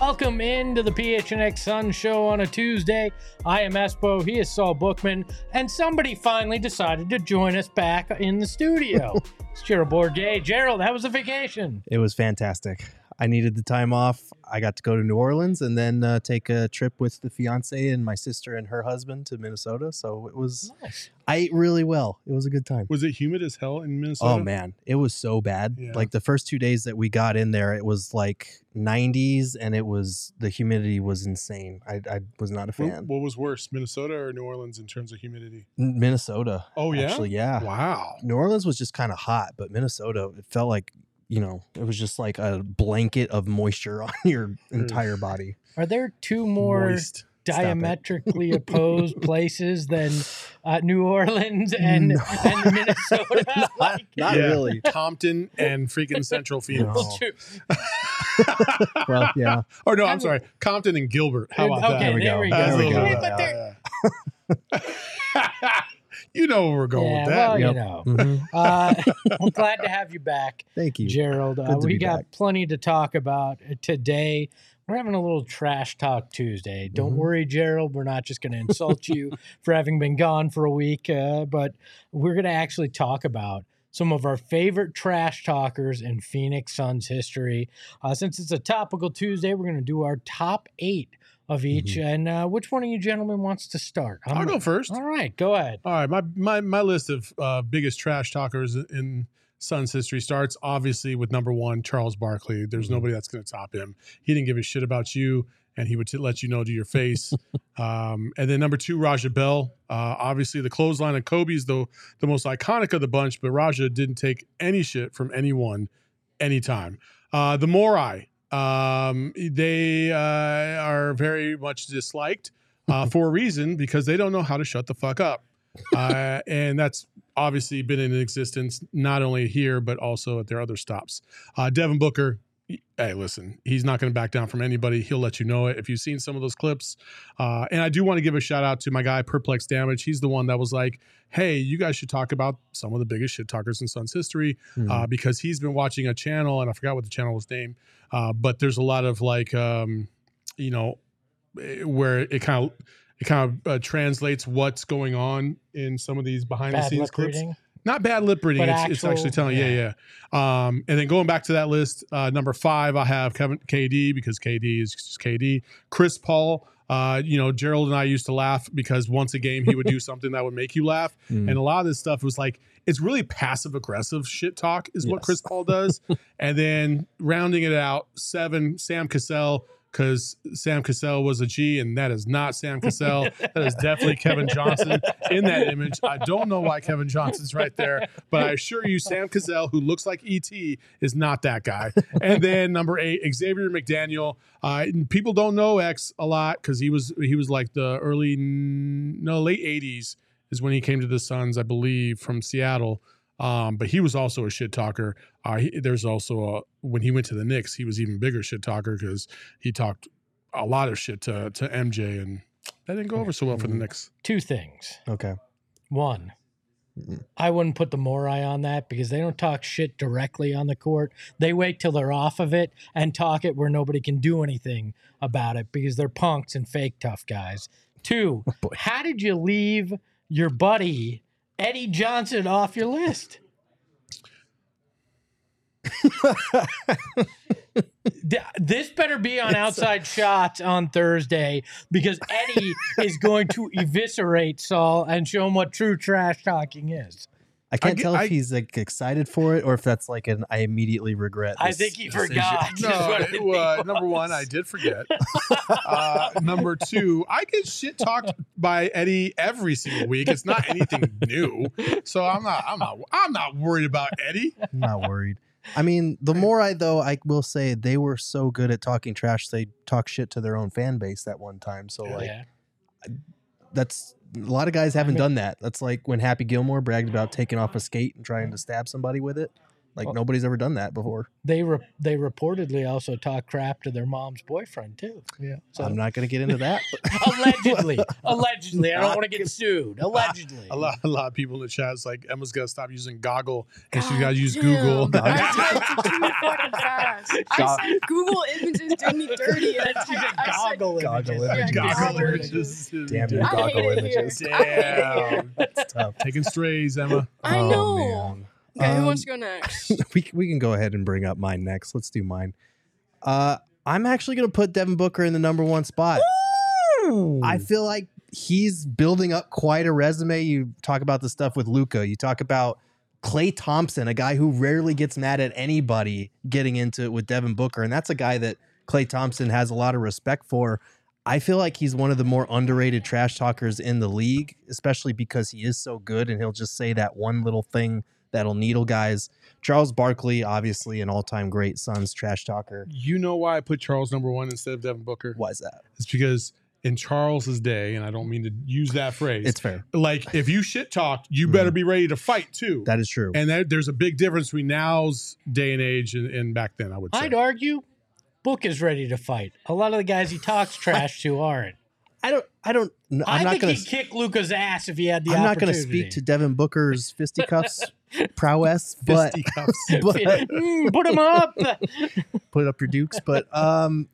Welcome into the PHNX Sun Show on a Tuesday. I am Espo. He is Saul Bookman, and somebody finally decided to join us back in the studio. it's Gerald Bourguet. Gerald, how was the vacation? It was fantastic. I needed the time off. I got to go to New Orleans and then uh, take a trip with the fiance and my sister and her husband to Minnesota. So it was, Nice. I ate really well. It was a good time. Was it humid as hell in Minnesota? Oh man, it was so bad. Yeah. Like the first two days that we got in there, it was like 90s and it was the humidity was insane. I, I was not a What, fan. what was worse, Minnesota or New Orleans in terms of humidity? N- Minnesota. Oh yeah, Actually, yeah. Wow. New Orleans was just kind of hot, but Minnesota, it felt like, you know, it was just like a blanket of moisture on your entire body. Are there two more Moist. Diametrically opposed places than uh, New Orleans and, No. and Minnesota? not Like- not Yeah. really. Compton and freaking Central Phoenix. No. Well, yeah. or no, I I'm sorry, Compton and Gilbert. How about okay, that? there we go. That's There we go. little- But yeah. You know where we're going yeah, with that. well, Yep. you know. Mhm. Uh, I'm glad to have you back. Thank you. Gerald. Uh, we got back. plenty to talk about today. We're having a little trash talk Tuesday. Don't Mhm. worry, Gerald. We're not just going to insult you for having been gone for a week, uh, but we're going to actually talk about some of our favorite trash talkers in Phoenix Suns history. Uh, since it's a topical Tuesday, we're going to do our top eight of each. And uh, which one of you gentlemen wants to start? I'm I'll go first. All right, go ahead. All right, my my my list of uh, biggest trash talkers in Suns history starts obviously with number one, Charles Barkley. There's Mm-hmm. nobody that's going to top him. He didn't give a shit about you, and he would t- let you know to your face. um, and then number two, Raja Bell. Uh, obviously, the clothesline of Kobe's the the most iconic of the bunch, but Raja didn't take any shit from anyone, anytime. Uh, the Morai. Um, they uh, are very much disliked uh, for a reason because they don't know how to shut the fuck up. uh, and that's obviously been in existence not only here but also at their other stops. Uh, Devin Booker, hey, listen, he's not going to back down from anybody. He'll let you know it if you've seen some of those clips. Uh, and I do want to give a shout out to my guy Perplex Damage. He's the one that was like, "Hey, you guys should talk about some of the biggest shit talkers in Suns history," uh, because he's been watching a channel, and I forgot what the channel was named, uh, but there's a lot of like, um, you know, eh, where it kind of it kind of uh, translates what's going on in some of these behind the scenes lip clips. reading. Not bad lip reading. It's, it's actually telling. Yeah, yeah. Um, and then going back to that list, uh, number five, I have Kevin KD because KD is just KD. Chris Paul. Uh, you know, Gerald and I used to laugh because once a game he would do something that would make you laugh, Mm. and a lot of this stuff was like it's really passive aggressive shit talk is what Chris Paul does, and then rounding it out, seven Sam Cassell because Sam Cassell was a G, and that is not Sam Cassell. that is definitely Kevin Johnson in that image. I don't know why Kevin Johnson's right there, but I assure you, Sam Cassell, who looks like ET, is not that guy. And then number eight, Xavier McDaniel. Uh, people don't know X a lot because he was he was like the early no late '80s is when he came to the Suns, I believe, from Seattle. Um, but he was also a shit talker. Uh, he, there's also a when he went to the Knicks, he was even bigger shit talker because he talked a lot of shit to to MJ, and that didn't go over so well for the Knicks. Two things. Okay. One, I wouldn't put the Morai on that because they don't talk shit directly on the court. They wait till they're off of it and talk it where nobody can do anything about it because they're punks and fake tough guys. Two, how did you leave your buddy Eddie Johnson off your list? This better be on outside shots on Thursday because Eddie is going to eviscerate Saul and show him what true trash talking is. I can't get- tell if I- he's like excited for it or if that's like an I immediately regret. I think he decision. forgot. No, it think wa- it number one, I did forget. Uh, number two, I get shit talked by Eddie every single week. It's not anything new, so I'm not. I'm not. I'm not worried about Eddie. I'm not worried. I mean, the more I though, I will say they were so good at talking trash. They talk shit to their own fan base that one time. So like, Yeah. that's a lot of guys haven't mean- done that. That's like when Happy Gilmore bragged about taking off a skate and trying to stab somebody with it. Like Well- nobody's ever done that before. They re- they reportedly also talk crap to their mom's boyfriend too. Yeah. So I'm not going to get into that. but- allegedly, allegedly, I don't want to get sued. Allegedly, A lot. A lot of people in the chat is like, Emma's got to stop using goggle and she's God got to use damn. Google. I typed it too fucking fast. I said Google Images did me dirty. and She's I- a I said- goggle Goggle images. images. Yeah, Goggle goggle images. Damn your I hate goggle it here. images. Damn. That's tough. Taking strays, Emma. I Oh, know. man. Okay, who Um, wants to go next? we we can go ahead and bring up mine next. Let's do mine. Uh, I'm actually going to put Devin Booker in the number one spot. I feel like he's building up quite a resume. You talk about the stuff with Luka. You talk about Klay Thompson, a guy who rarely gets mad at anybody getting into it with Devin Booker, and that's a guy that Klay Thompson has a lot of respect for. I feel like he's one of the more underrated trash talkers in the league, especially because he is so good and he'll just say that one little thing that'll needle guys. Charles Barkley, obviously an all-time great Suns trash talker. You know why I put Charles number one instead of Devin Booker? Why is that? It's because in Charles's day, and I don't mean to use that phrase. It's fair. like if you shit talk, you mm-hmm. better be ready to fight too. That is true. and that, there's a big difference between now's day and age and, and back then. I would say. I'd argue Book is ready to fight. A lot of the guys he talks trash to aren't. I don't. I don't. I'm I not think going he'd kick Luka's ass if he had the I'm not going to speak to Devin Booker's fisticuffs prowess, but, Fisticuffs. but Mm, put him up. put up your dukes. But um,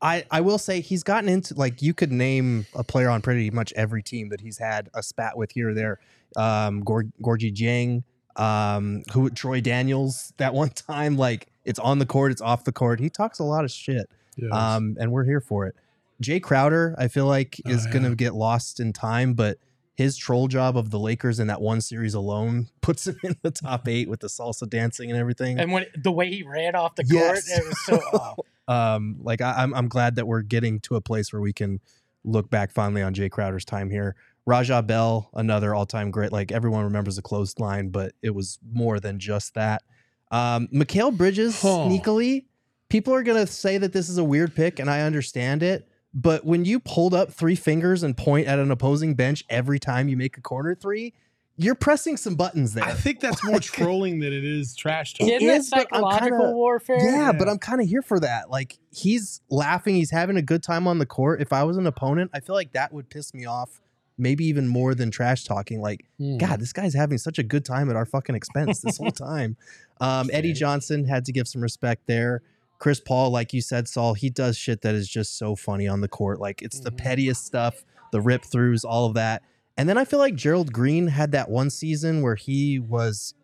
I I will say he's gotten into like you could name a player on pretty much every team that he's had a spat with here or there. Um, Gor- Gorgui Dieng, um, who Troy Daniels that one time like it's on the court, it's off the court. He talks a lot of shit. Yes. um, and we're here for it. Jae Crowder, I feel like, Oh, is going to get lost in time, but his troll job of the Lakers in that one series alone puts him in the top eight with the salsa dancing and everything. and when the way he ran off the court, Yes. it was so. Oh. um, like I, I'm, I'm glad that we're getting to a place where we can look back fondly on Jae Crowder's time here. Raja Bell, another all-time great. Like everyone remembers the clothesline, but it was more than just that. Um, Mikal Bridges, Huh. sneakily, people are gonna say that this is a weird pick, and I understand it. But when you hold up three fingers and point at an opposing bench every time you make a corner three, you're pressing some buttons there. I think that's more trolling than it is trash talk. It Isn't it is, but psychological kinda- warfare? Yeah, but I'm kind of here for that. Like he's laughing, he's having a good time on the court. If I was an opponent, I feel like that would piss me off maybe even more than trash talking. Like, Hmm. God, this guy's having such a good time at our fucking expense this whole time. Um, Eddie Johnson had to give some respect there. Chris Paul, like you said, Saul, he does shit that is just so funny on the court. Like it's the Mhm. pettiest stuff, the rip throughs, all of that. And then I feel like Gerald Green had that one season where he was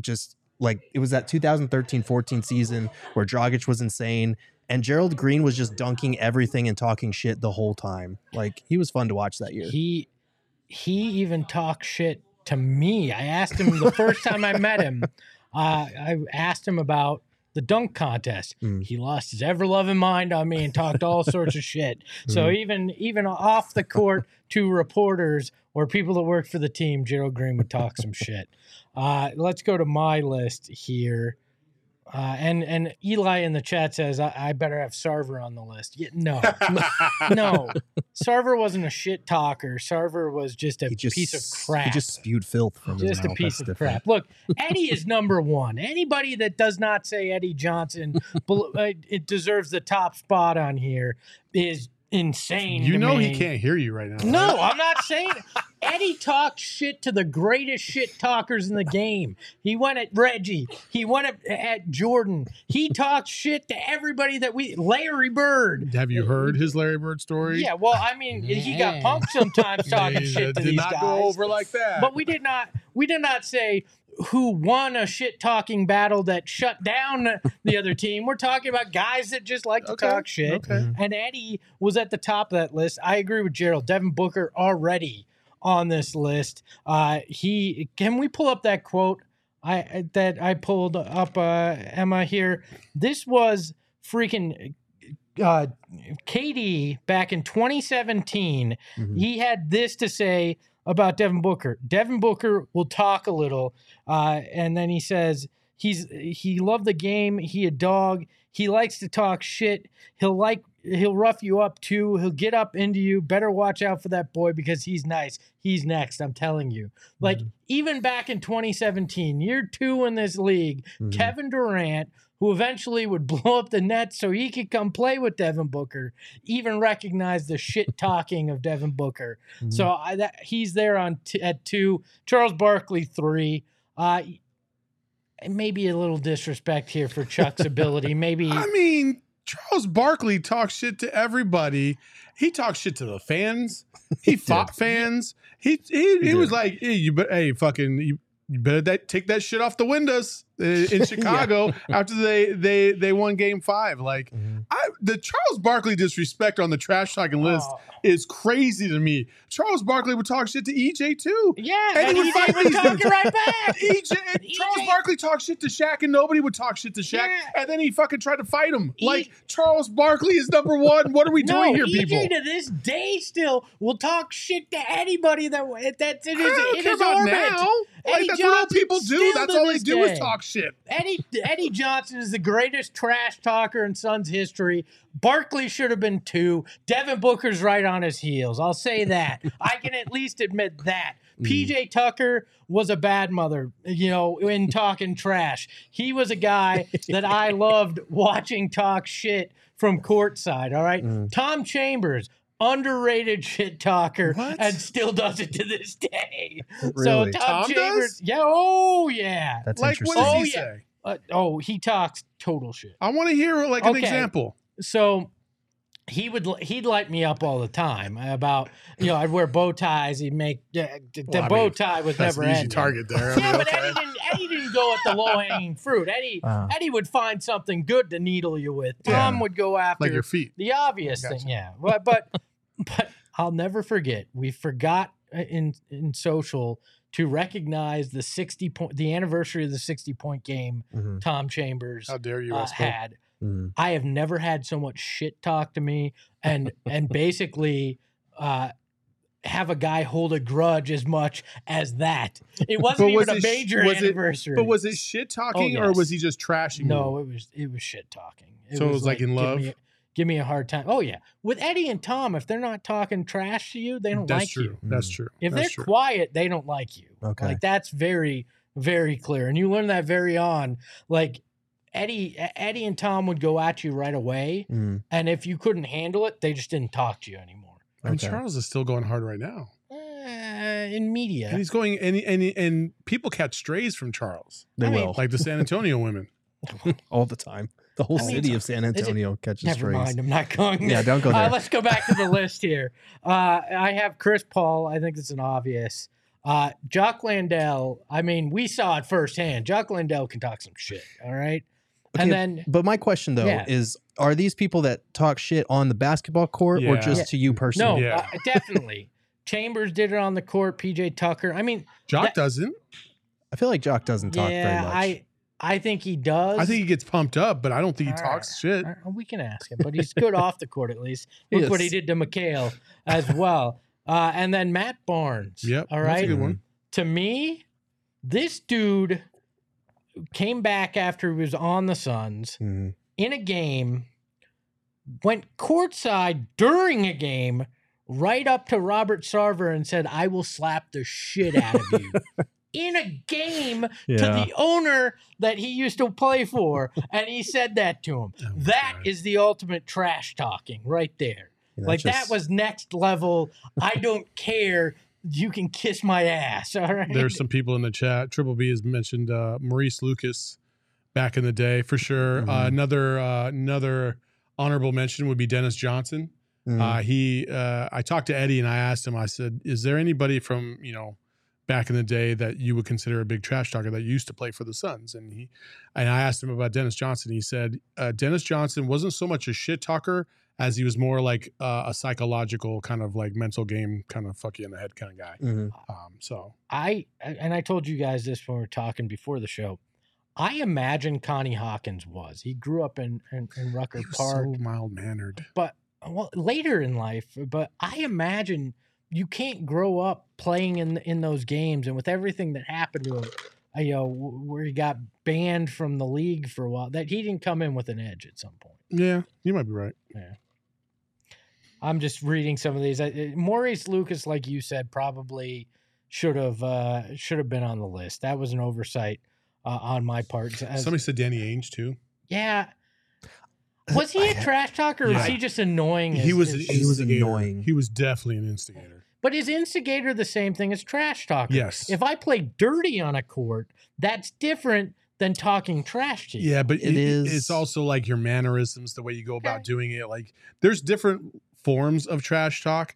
just like it was that 2013-14 season where Dragic was insane and Gerald Green was just dunking everything and talking shit the whole time. Like he was fun to watch that year. He he even talked shit to me. I asked him the first time I met him. Uh, I asked him about the dunk contest. Mm. He lost his ever loving mind on me and talked all sorts of shit. So even even off the court to reporters or people that work for the team, Gerald Green would talk some shit. Uh, let's go to my list here. Uh, and and Eli in the chat says I, I better have Sarver on the list. Yeah, no, no, Sarver wasn't a shit talker. Sarver was just a just piece of crap. He just spewed filth from his mouth. Just a piece That's of different. crap. Look, Eddie is number one. Anybody that does not say Eddie Johnson, uh, it deserves the top spot on here. Is insane. You know me. he can't hear you right now. No, right? I'm not saying Eddie talked shit to the greatest shit talkers in the game. He went at Reggie. He went at, at Jordan. He talked shit to everybody that we. Larry Bird. Have you heard his Larry Bird story? Yeah, well, I mean, he got punked sometimes talking shit to did these not guys. go over like that. But we did not. We did not say who won a shit talking battle that shut down the other team. We're talking about guys that just like to Okay, talk shit. okay. And Eddie was at the top of that list. I agree with Gerald. Devin Booker already on this list. Uh, he can we pull up that quote I that I pulled up uh, Emma here. This was freaking uh, KD back in 2017. Mhm. He had this to say about Devin Booker. Devin Booker will talk a little, uh, and then he says he's he loved the game. He a dog. He likes to talk shit. He'll like he'll rough you up too. He'll get up into you. Better watch out for that boy because he's nice. He's next. I'm telling you. Like even back in 2017, year two in this league, Mhm. Kevin Durant, who eventually would blow up the net so he could come play with Devin Booker, even recognize the shit talking of Devin Booker. Mhm. So I, that, he's there on t- at two. Charles Barkley three. Uh, maybe a little disrespect here for Chuck's ability. Maybe I mean, Charles Barkley talks shit to everybody. He talks shit to the fans. He fought fans. He he, he, He was like, hey, you hey, fucking, you, you better that, take that shit off the windows in Chicago after they they they won Game Five. Like, Mhm. I the Charles Barkley disrespect on the trash talking list Oh, is crazy to me. Charles Barkley would talk shit to EJ too. yeah, And and he he would fight would these talk it right back. EJ, Charles Barkley talked shit to Shaq, and nobody would talk shit to Shaq. Yeah. And then he fucking tried to fight him. E- like Charles Barkley is number one. What are we doing here, EJ people? to this day still will talk shit to anybody that that's in I his, don't in care his about orbit. now. Like Eddie that's what old people do. That's all they do day. is talk shit. Eddie Eddie Johnson is the greatest trash talker in Suns history. Barkley should have been two. Devin Booker's right on his heels. I'll say that. I can at least admit that. PJ Tucker was a bad mother, you know, in talking trash. He was a guy that I loved watching talk shit from courtside. All right. Mm. Tom Chambers, underrated shit talker, What? and still does it to this day. So Tom, Tom Chambers, does? yeah, oh yeah. That's Like, what interesting. does Oh, he yeah. say? Uh, oh, he talks total shit. I want to hear like an Okay. example. So he would he'd light me up all the time about you know I'd wear bow ties. He'd make uh, the Well, I bow mean, tie was never an easy ending. target there. I Yeah, mean, but okay. Eddie didn't, Eddie didn't go at the low hanging fruit. Eddie Uh. Eddie would find something good to needle you with. Yeah. Tom would go after like your feet. the obvious Gotcha. thing. Yeah, but but but I'll never forget. We forgot uh, in in social to recognize the sixty point the anniversary of the sixty point game. Mhm. Tom Chambers How dare you, uh, Espo? had. Mhm. I have never had so much shit talk to me and and basically uh have a guy hold a grudge as much as that. It wasn't But was even a it sh- major was it- anniversary. But was it shit talking or Oh, yes. was he just trashing? no, you? it was it was shit talking. So it was like in give love? me- Give me, a hard time. Oh yeah, with Eddie and Tom, if they're not talking trash to you, they don't That's like true. you. That's Mm. true. If That's they're true. quiet, they don't like you. Okay. Like that's very, very clear. And you learn that very on. Like Eddie, Eddie and Tom would go at you right away. Mhm. And if you couldn't handle it, they just didn't talk to you anymore. and Okay. Charles is still going hard right now. Uh, in media. And he's going and and and people catch strays from Charles, They I mean, will like the San Antonio women. all the time. The whole I mean, city of San it- Antonio catches Never strays. mind. I'm not going. Yeah, don't go Uh, there. let's go back to the list here. Uh, I have Chris Paul. I think it's an obvious. Uh, Jock Landale. I mean, we saw it firsthand. Jock Landale can talk some shit. All right. and then But my question though Yeah. is: Are these people that talk shit on the basketball court or just Yeah. to you no, personally? Yeah. uh, definitely. Chambers did it on the court. PJ Tucker. I mean, Jock That- doesn't. I feel like Jock doesn't talk yeah, very much. I I think he does. I think he gets pumped up, but I don't think he All talks right. shit. Uh, We can ask him, but he's good off the court at least. Look what he did to McHale as well. Uh, and then Matt Barnes. Yep, All right. that's a good one. To me, this dude came back after he was on the Suns Mhm. in a game, went courtside during a game, right up to Robert Sarver and said, I will slap the shit out of you. In a game to the owner that he used to play for. And he said that to him. Oh That God. is the ultimate trash talking right there. Yeah, like just- that was next level. I don't care. you can kiss my ass. All right. There's some people in the chat. Triple B has mentioned uh, Maurice Lucas back in the day for sure. Mhm. Uh, another uh, another honorable mention would be Dennis Johnson. Mhm. Uh, he, uh, I talked to Eddie and I asked him. I said, "Is there anybody from you know back in the day that you would consider a big trash talker that used to play for the Suns?" And he, and I asked him about Dennis Johnson. He said uh, Dennis Johnson wasn't so much a shit talker as he was more like uh, a psychological kind of like mental game kind of fuck you in the head kind of guy. Mhm. Um, so I and I told you guys this when we were talking before the show. I imagine Connie Hawkins was. He grew up in in, in Rucker he was Park, so mild mannered. but well later in life. But I imagine you can't grow up playing in in those games, and with everything that happened to him, uh, you know, where he got banned from the league for a while. That he didn't come in with an edge at some point. Yeah, you might be right. Yeah i'm just reading some of these. I- Maurice Lucas, like you said, probably should have uh, should have been on the list. That was an oversight uh, on my part. As- Somebody said Danny Ainge too. yeah. Was he a trash talker or was he just annoying? He as- was. as- an he was instigator. annoying. He was definitely an instigator. but is instigator the same thing as trash talker? Yes. If I play dirty on a court, that's different than talking trash to you. Yeah, but It it is- It's also like your mannerisms, the way you go about Okay. doing it. Like there's different forms of trash talk,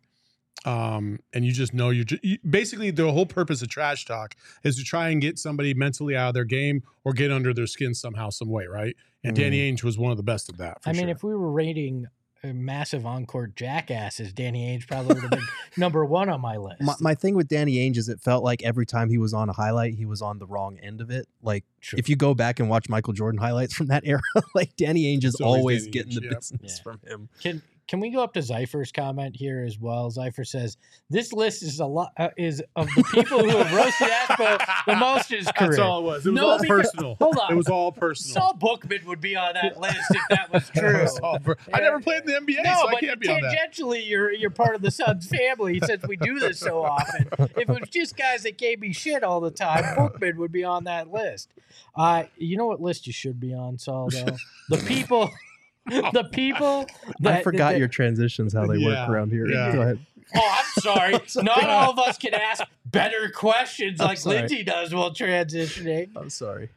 um, and you just know you're ju- you, basically the whole purpose of trash talk is to try and get somebody mentally out of their game or get under their skin somehow, some way, right? And Danny Ainge was one of the best of that. For I mean, if we were rating massive encore jackasses, Danny Ainge probably would have been number one on my list. My, my thing with Danny Ainge is it felt like every time he was on a highlight, he was on the wrong end of it. Like True. if you go back and watch Michael Jordan highlights from that era, like Danny Ainge is always always Danny getting Ainge, the yep. business Yeah. from him. Can can we go up to Zypher's comment here as well? Zypher says this list is a lot uh, is of the people who have roasted Espo the most his career. That's all it was. It was No, all because- personal. hold on. It was all personal. Saul Bookman would be on that list if that was true. per- I never played in the NBA, No, so I but can't be on that. tangentially, you're you're part of the Suns family since we do this so often. If it was just guys that gave me shit all the time, Bookman would be on that list. Uh, you know what list you should be on, Saul? Though the people, the people. That, I forgot that- your transitions, how they Yeah, work around here. yeah. Go ahead. Oh, I'm sorry. Not all of us can ask better questions I'm like sorry. Lindsay does while transitioning. I'm sorry.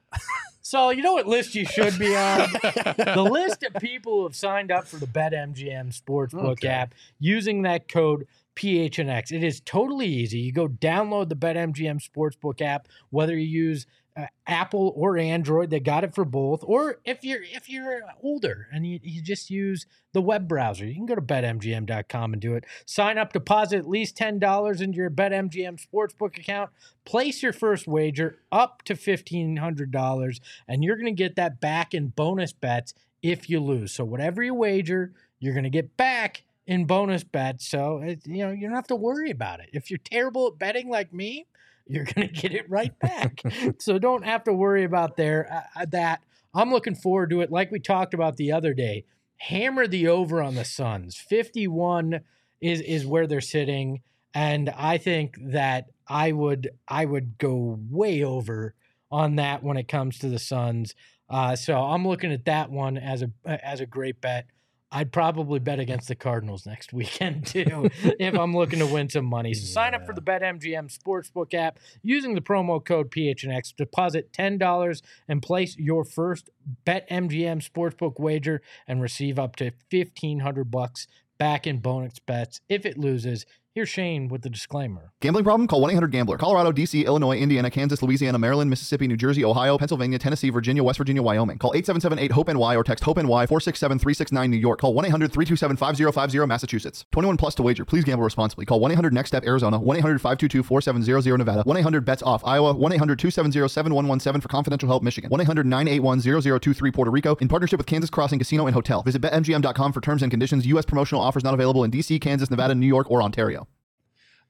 So, you know what list you should be on? the list of people who have signed up for the BetMGM Sportsbook Okay. app using that code PHNX. It is totally easy. You go download the BetMGM Sportsbook app, whether you use uh, Apple or Android. They got it for both. Or if you're if you're older and you, you just use the web browser, you can go to betmgm.com and do it. Sign up, deposit at least ten dollars into your BetMGM Sportsbook account. Place your first wager up to fifteen hundred dollars, and you're going to get that back in bonus bets if you lose. So whatever you wager, you're going to get back in bonus bets. So it, you know you don't have to worry about it. If you're terrible at betting like me, you're going to get it right back. so don't have to worry about there uh, uh, that. I'm looking forward to it. Like we talked about the other day, hammer the over on the Suns. 51 is is where they're sitting, and I think that I would I would go way over on that when it comes to the Suns. Uh, so I'm looking at that one as a as a great bet. I'd probably bet against the Cardinals next weekend too if I'm looking to win some money. So sign up for the BetMGM Sportsbook app using the promo code PHNX. Deposit ten dollars and place your first BetMGM Sportsbook wager and receive up to fifteen hundred bucks back in bonus bets if it loses. Here's Shane with the disclaimer. Gambling problem? Call 1 800 Gambler. Colorado, D.C., Illinois, Indiana, Kansas, Louisiana, Maryland, Mississippi, New Jersey, Ohio, Pennsylvania, Tennessee, Virginia, West Virginia, Wyoming. Call 877 8 HOPE NY or text HOPE NY 467 369 New York. Call 1 800 327 5050 Massachusetts. 21 plus to wager. Please gamble responsibly. Call 1 800 NEXT STEP Arizona. 1 800 522 4700 Nevada. 1 800 BETS OFF Iowa. 1 800 270 7117 for confidential help Michigan. 1 800 981 0023 Puerto Rico. In partnership with Kansas Crossing Casino and Hotel. Visit BetMGM.com for terms and conditions. U.S. promotional offers not available in D.C., Kansas, Nevada, New York, or Ontario.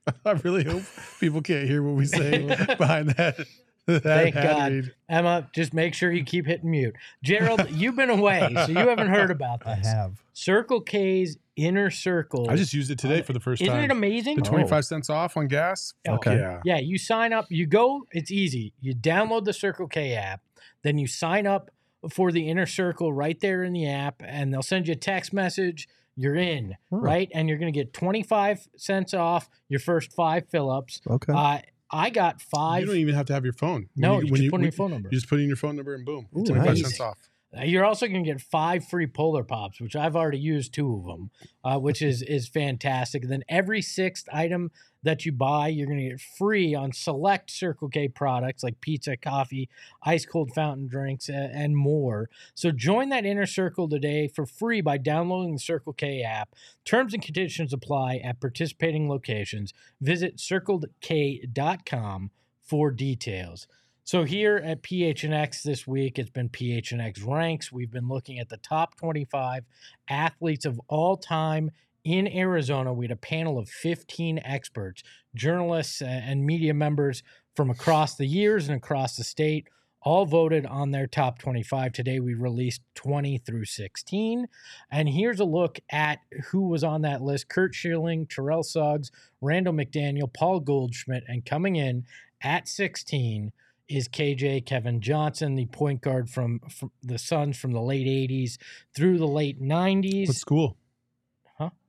I really hope people can't hear what we say behind that. that Thank God. read. Emma, just make sure you keep hitting mute. Gerald, you've been away, so you haven't heard about I this. have. Circle K's inner circle. I just used it today uh, for the 1st Isn't time. it amazing? The 25 cents off on gas? Oh. Okay. yeah. Yeah, you sign up, you go, it's easy. You download the Circle K app, then you sign up for the inner circle right there in the app, and they'll send you a text message. You're in, Huh. right? And you're going to get 25 cents off your first five fill ups. Okay. Uh, I got five. You don't even have to have your phone. When no, you, when just put in your phone number. You just put in your phone number and boom, Ooh, 25 nice. cents off. Uh, You're also going to get five free Polar Pops, which I've already used two of them, uh, which is is fantastic. And then every sixth item that you buy, you're going to get free on select Circle K products like pizza, coffee, ice cold fountain drinks, and more. So join that inner circle today for free by downloading the Circle K app. Terms and conditions apply at participating locations. Visit circlek.com for details. So here at PHNX this week, it's been PHNX ranks. We've been looking at the top 25 athletes of all time in Arizona. We had a panel of 15 experts, journalists, and media members from across the years and across the state. All voted on their top 25. Today we released 20 through 16. And here's a look at who was on that list Curt Schilling, Terrell Suggs, Randall McDaniel, Paul Goldschmidt, and coming in at 16 is KJ Kevin Johnson, the point guard from, from the Suns from the late 80s through the late 90s. What school?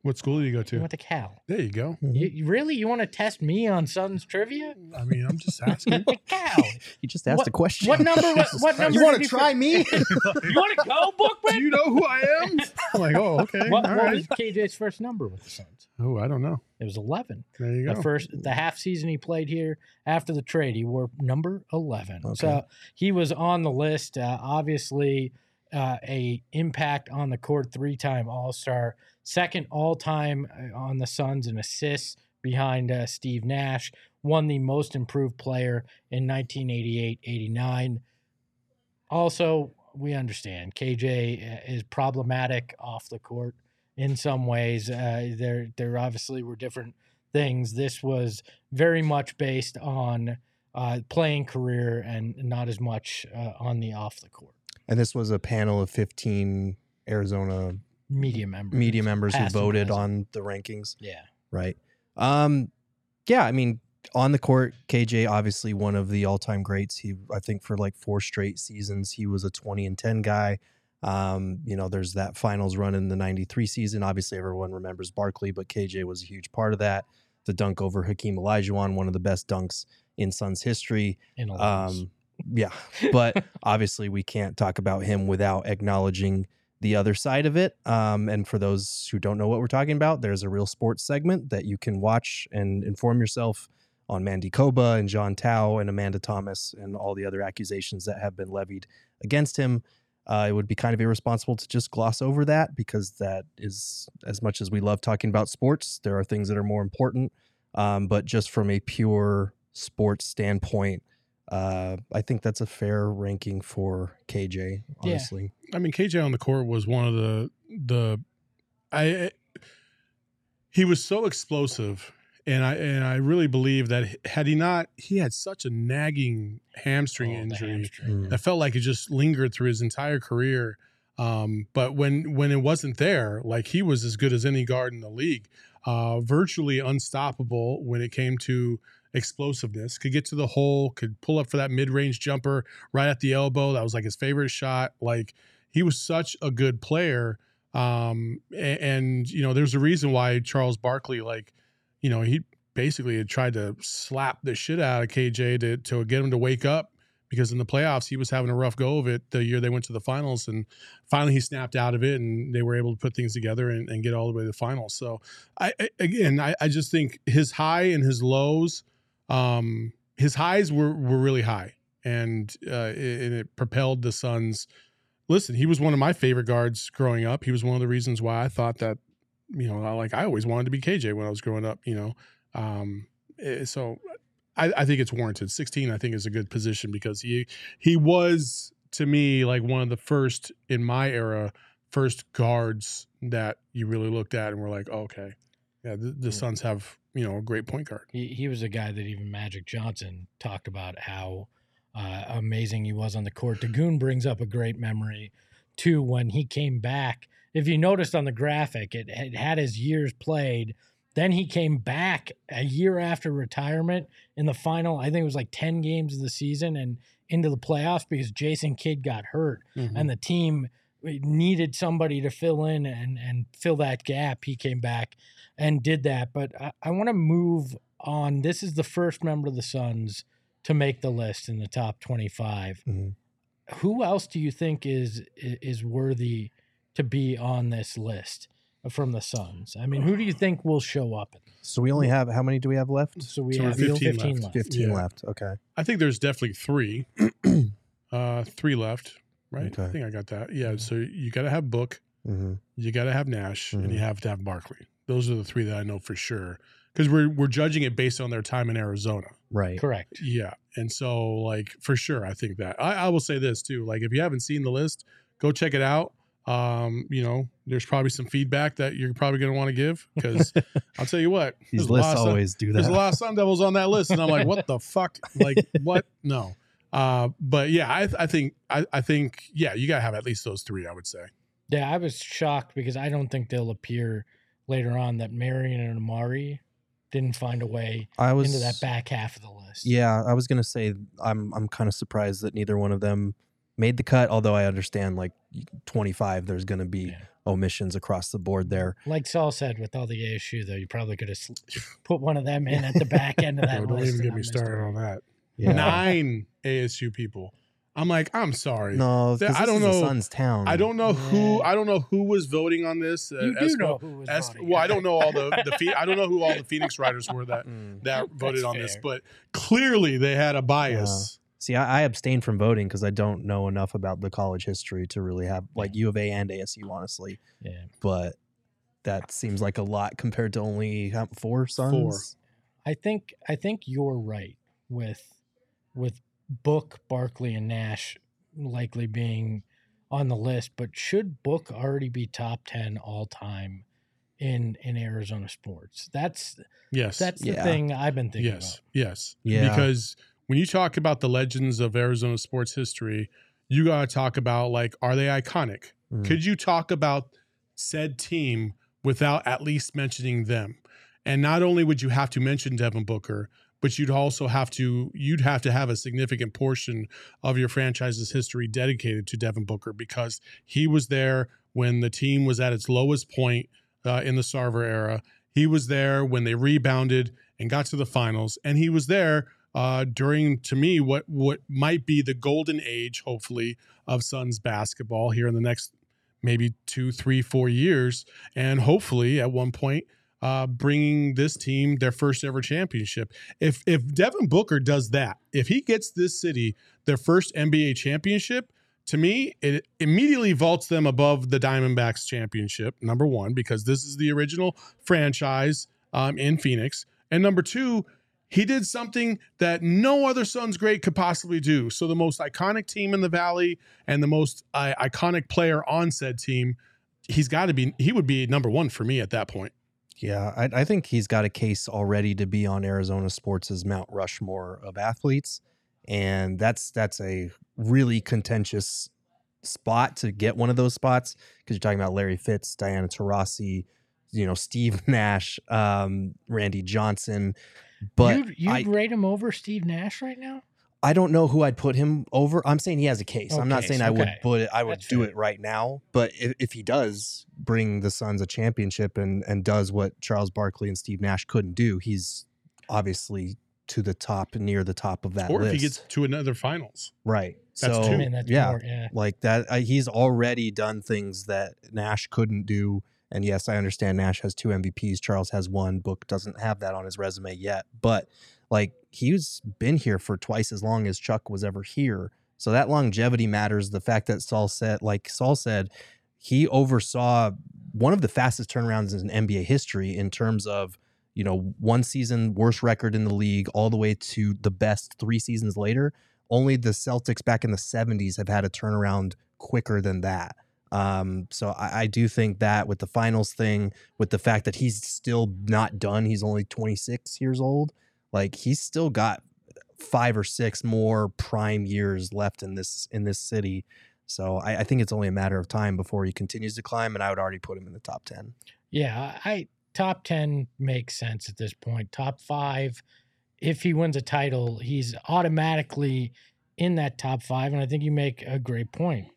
Huh? What school do you go You to? went to Cal. There you go. You, you really? You want to test me on Suns trivia? I mean, I'm just asking. The cal. you just asked what- a question. What number? What, what number? You want did to he try fi- me? You want to go, Bookman? do you know who I am? I'm like, oh, okay. What, all what right. was KJ's first number with the Suns? Oh, I don't know. It was 11. There you The go. first, the half season he played here after the trade, he wore number 11. Okay. So he was on the list. Uh, obviously, uh, a impact on the court, three time All Star, second all time on the Suns in assists behind uh, Steve Nash. Won the most improved player in 1988 89. Also, we understand KJ is problematic off the court in some ways. Uh, there, there obviously were different things. This was very much based on uh, playing career and not as much uh, on the off the court. and this was a panel of 15 Arizona Media members, media members who voted on the rankings. Yeah, right? Um, yeah, I mean, on the court, KJ obviously one of the all-time greats. He, I think, for like four straight seasons, he was a twenty and ten guy. Um, you know, there's that finals run in the '93 season. Obviously, everyone remembers Barkley, but KJ was a huge part of that. The dunk over Hakeem Olajuwon, one of the best dunks in Suns history. in. Um, yeah, but obviously we can't talk about him without acknowledging the other side of it. Um, and for those who don't know what we're talking about, there's a real sports segment that you can watch and inform yourself on Mandi Koba and John Tao and Amanda Thomas and all the other accusations that have been levied against him. Uh, it would be kind of irresponsible to just gloss over that because that is, as much as we love talking about sports, there are things that are more important. Um, but just from a pure sports standpoint, uh, I think that's a fair ranking for KJ. Yeah. Honestly, I mean, KJ on the court was one of the the I he was so explosive, and I and I really believe that had he not, he had such a nagging hamstring Oh, injury hamstring. Mm. that felt like it just lingered through his entire career. Um, but when when it wasn't there, like he was as good as any guard in the league, uh, virtually unstoppable when it came to explosiveness. Could get to the hole, could pull up for that mid range jumper right at the elbow. That was like his favorite shot. Like he was such a good player. Um, a- and, you know, there's a reason why Charles Barkley, like, you know, he basically had tried to slap the shit out of KJ to to get him to wake up because in the playoffs he was having a rough go of it the year they went to the finals and finally he snapped out of it and they were able to put things together and, and get all the way to the finals so i, I again I, I just think his high and his lows um his highs were were really high and uh it, and it propelled the suns. Listen he was one of my favorite guards growing up. He was one of the reasons why i thought that you know like i always wanted to be kj when i was growing up you know? Um eh, so I, I think it's warranted. 16, I think, is a good position because he he was to me like one of the first in my era, first guards that you really looked at and were like, oh, okay, yeah, the, the Yeah. Suns have you know a great point guard. He, he was a guy that even Magic Johnson talked about how uh, amazing he was on the court. Dagoon brings up a great memory too when he came back. If you noticed on the graphic, it, it had his years played. Then he came back a year after retirement in the final. I think it was like 10 games of the season and into the playoffs because Jason Kidd got hurt Mm-hmm. and the team needed somebody to fill in and and fill that gap. He came back and did that. But I, I want to move on. This is the first member of the Suns to make the list in the top 25. Mhm. Who else do you think is is worthy to be on this list from the Suns? I mean, who do you think will show up? So we only have how many do we have left? So we So have 15 15, left. left. 15 Yeah. left. Okay. I think there's definitely three. uh, three left, right? I think I got that. Yeah. So you got to have Book, hmm you got to have Nash, and you Mhm. have to have Barkley. Those are the three that I know for sure because we're we're judging it based on their time in Arizona. Right. Correct. Yeah, and so like for sure, I think that I, I will say this too. Like if you haven't seen the list, go check it out. Um, you know, there's probably some feedback that you're probably going to want to give because I'll tell you what, These there's a lists of Sun- always do there's a lot of Sun Devils on that list, and I'm like, what the fuck? Like what? No. Uh, but yeah, I, I think I, I think yeah, you gotta have at least those three. I would say. Yeah, I was shocked because I don't think they'll appear later on that Marion and Amar'e didn't find a way I was into that back half of the list. Yeah, I was gonna say I'm I'm kind of surprised that neither one of them made the cut. Although I understand like 25, there's gonna be Yeah. omissions across the board there. Like Saul said, with all the ASU though, you probably could have put one of them in at the back end of that don't list. even get me started on that. Yeah. Nine ASU people. I'm like, I'm sorry. No, Th- 'cause I this don't is a know- Sun's town. I don't know who I don't know who was voting on this. Uh, You do Espo- know who was Es- voting. well, I don't know all the the Phe- I don't know who all the Phoenix writers were that Mm. that voted That's on this, but clearly they had a bias. See, I, I abstained from voting because I don't know enough about the college history to really have like U of A and ASU, honestly. Yeah. But that seems like a lot compared to only how, four Suns. I think I think you're right with with Book, Barkley, and Nash likely being on the list, but should Book already be top ten all time in in Arizona sports? That's Yes. that's the Yeah. thing I've been thinking yes. Yes. Yeah. Because when you talk about the legends of Arizona sports history, you got to talk about like are they iconic? Mm. Could you talk about said team without at least mentioning them? And not only would you have to mention Devin Booker, but you'd also have to you'd have to have a significant portion of your franchise's history dedicated to Devin Booker because he was there when the team was at its lowest point uh, in the Sarver era. He was there when they rebounded and got to the finals, and he was there uh, during, to me, what what might be the golden age, hopefully, of Suns basketball here in the next maybe two, three, four years, and hopefully at one point uh, bringing this team their first ever championship. If if Devin Booker does that, if he gets this city their first NBA championship, to me, it immediately vaults them above the Diamondbacks championship. Number one, because this is the original franchise um, in Phoenix, and number two. He did something that no other Suns great could possibly do. So the most iconic team in the Valley and the most uh, iconic player on said team, he's got to be. He would be number one for me at that point. Yeah, I, I think he's got a case already to be on Arizona Sports' Mount Rushmore of athletes, and that's that's a really contentious spot to get one of those spots because you're talking about Larry Fitz, Diana Taurasi, you know, Steve Nash, um, Randy Johnson. But you'd, you'd I, rate him over Steve Nash right now? I don't know who I'd put him over. I'm saying he has a case. I'm not saying I would okay. put it. I would That's do fair. it right now. But if, if he does bring the Suns a championship and and does what Charles Barkley and Steve Nash couldn't do, he's obviously to the top, near the top of that or list. if he gets to another finals. right, That's so two. That's yeah, more, yeah. like that. Uh, he's already done things that Nash couldn't do. And yes, I understand Nash has two MVPs. Charles has one. Book doesn't have that on his resume yet. But like he's been here for twice as long as Chuck was ever here. So that longevity matters. The fact that Saul said, like Saul said, he oversaw one of the fastest turnarounds in NBA history in terms of, you know, one season worst record in the league all the way to the best three seasons later. Only the Celtics back in the 70s have had a turnaround quicker than that. Um, so I, I do think that with the finals thing, with the fact that he's still not done, he's only 26 years old. Like he's still got five or six more prime years left in this in this city. So I, I think it's only a matter of time before he continues to climb, and I would already put him in the top 10. Yeah, I top 10 makes sense at this point. Top 5 if he wins a title, he's automatically in that top 5 and I think you make a great point.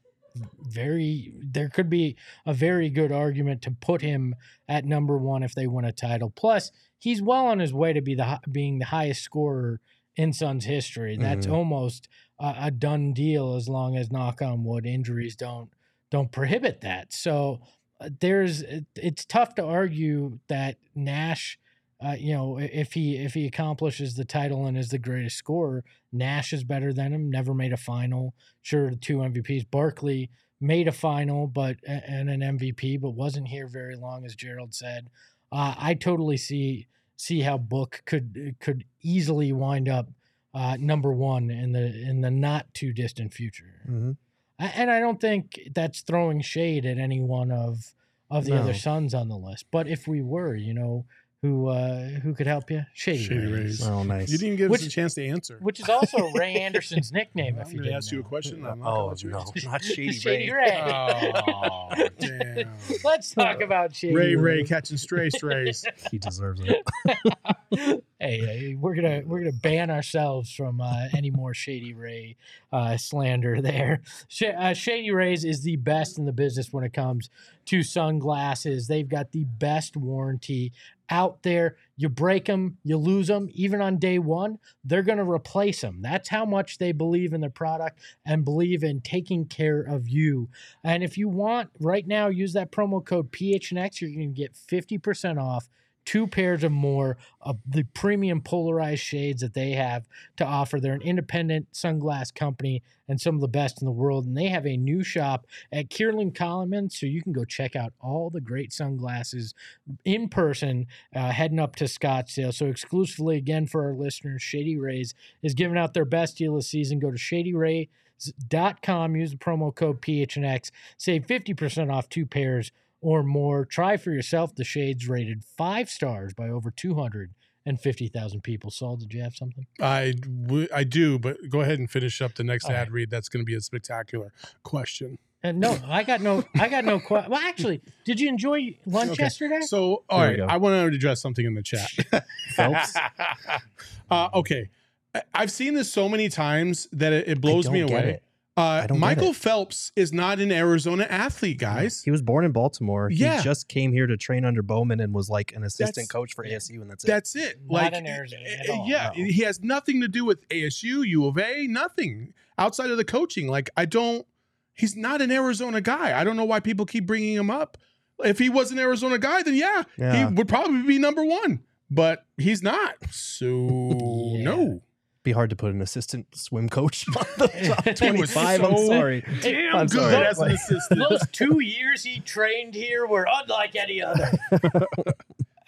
Very there could be a very good argument to put him at number one if they win a title. Plus, he's well on his way to be the being the highest scorer in Suns history. That's Mhm. almost a, a done deal as long as knock on wood injuries don't don't prohibit that. So uh, there's it- it's tough to argue that Nash. Uh, you know, if he if he accomplishes the title and is the greatest scorer, Nash is better than him. Never made a final. Sure, two MVPs. Barkley made a final, but and an MVP, but wasn't here very long, as Gerald said. Uh, I totally see see how Book could could easily wind up uh, number one in the in the not too distant future. Mhm. A- And I don't think that's throwing shade at any one of of the other Suns on the list. But if we were, you know, who uh, who could help you? Shady, Shady Rays. Rays. Oh, nice. You didn't even give us a chance to answer. Which is also Ray Anderson's nickname. I'm if you going didn't ask you a question. I'm not gonna Oh no, answer. not Shady, Shady Ray. Ray. Oh, damn. Let's talk about Shady Ray. Ray Ray catching stray strays. He deserves it. hey, hey, we're gonna we're gonna ban ourselves from uh, any more Shady Ray uh, slander. There, Sh- uh, Shady Rays is the best in the business when it comes to sunglasses. They've got the best warranty out there. You break them, you lose them. Even on day one, they're gonna replace them. That's how much they believe in their product and believe in taking care of you. And if you want, right now, use that promo code PHNX. You're gonna get fifty percent off two pairs or more of the premium polarized shades that they have to offer. They're an independent sunglass company and some of the best in the world. And they have a new shop at Kierland Commons, so you can go check out all the great sunglasses in person, uh, heading up to Scottsdale. So exclusively again for our listeners, Shady Rays is giving out their best deal this season. Go to Shady Ray. Use the promo code PHNX. Save 50% off two pairs or more. Try for yourself the shades rated five stars by over 250,000 people. Saul, did you have something? I, w- I do, but go ahead and finish up the next All ad right. read. That's going to be a spectacular question. And no, I got no, I got no. Que- well, actually, did you enjoy lunch Okay. yesterday? So, all There we right, go. I want to address something in the chat. Phelps? uh, okay. I- I've seen this so many times that it, it blows I me don't get away. it. Uh, Michael. Phelps is not an Arizona athlete, guys. He was born in Baltimore. Yeah. He just came here to train under Bowman and was like an assistant That's- coach for ASU, and that's it. That's it. Not like, in Arizona at uh, all, yeah, no. he has nothing to do with ASU, U of A, nothing outside of the coaching. Like, I don't. He's not an Arizona guy. I don't know why people keep bringing him up. If he was an Arizona guy, then yeah, Yeah. he would probably be number one. But he's not. So Yeah. no. Be hard to put an assistant swim coach on the top He was 25. I'm sorry. Damn I'm Good sorry. as an assistant. Those two years he trained here were unlike any other.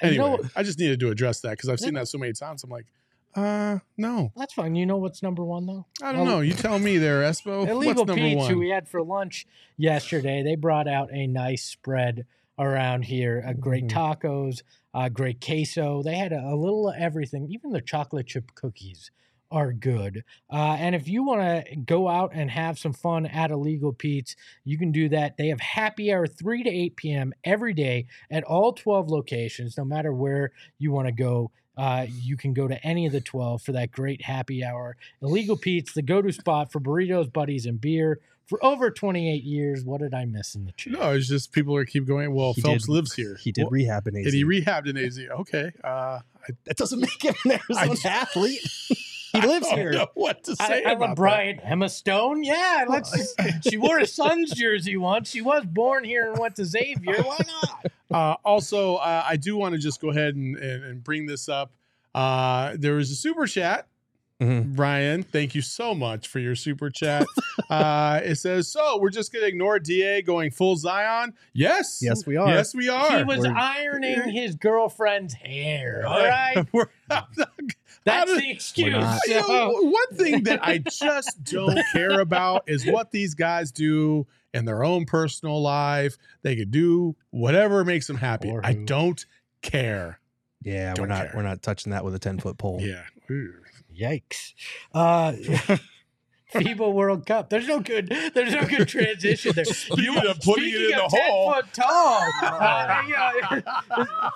Anyway, You know, I just needed to address that because I've seen that so many times. I'm like, uh, no, that's fine. You know what's number one though? I don't Well, know. You tell me there, Espo. Illegal What's number Pete's, one? who we had for lunch yesterday, they brought out a nice spread around here. Uh, great Mhm. tacos, uh, great queso. They had a, a little of everything. Even the chocolate chip cookies are good. Uh, and if you want to go out and have some fun at Illegal Pete's, you can do that. They have happy hour 3 to 8 p.m. every day at all 12 locations, no matter where you want to go. Uh, you can go to any of the 12 for that great happy hour. Illegal Pete's, the go to spot for burritos, buddies, and beer for over 28 years. What did I miss in the chat? no, it's just people are keep going. Well, He Phelps did- lives here. He did Well, rehab in ASU. Did he rehabbed in AZ. Okay, uh, I that doesn't make him an Arizona I- athlete. He lives don't here. know what to I, say I about love Brian Emma Stone. Yeah, let's. she wore a Suns jersey once. She was born here and went to Xavier. Why not? Uh, also, uh, I do want to just go ahead and, and, and bring this up. Uh, there was a super chat. Mhm. Brian, thank you so much for your super chat. uh, it says, "So we're just gonna ignore Da going full Zion." Yes, Yes, we are. Yes, we are. He was We're- ironing his girlfriend's hair. All right, We're- that's the excuse. You know, one thing that I just don't care about is what these guys do in their own personal life. They could do whatever makes them happy. I don't care. Yeah, Don't we're not care. we're not touching that with a 10 foot pole. Yeah. Yikes. Uh, FIBA World Cup. There's no good. There's no good transition there. Speaking of putting it in of the 10 hole. foot tall. uh, yeah,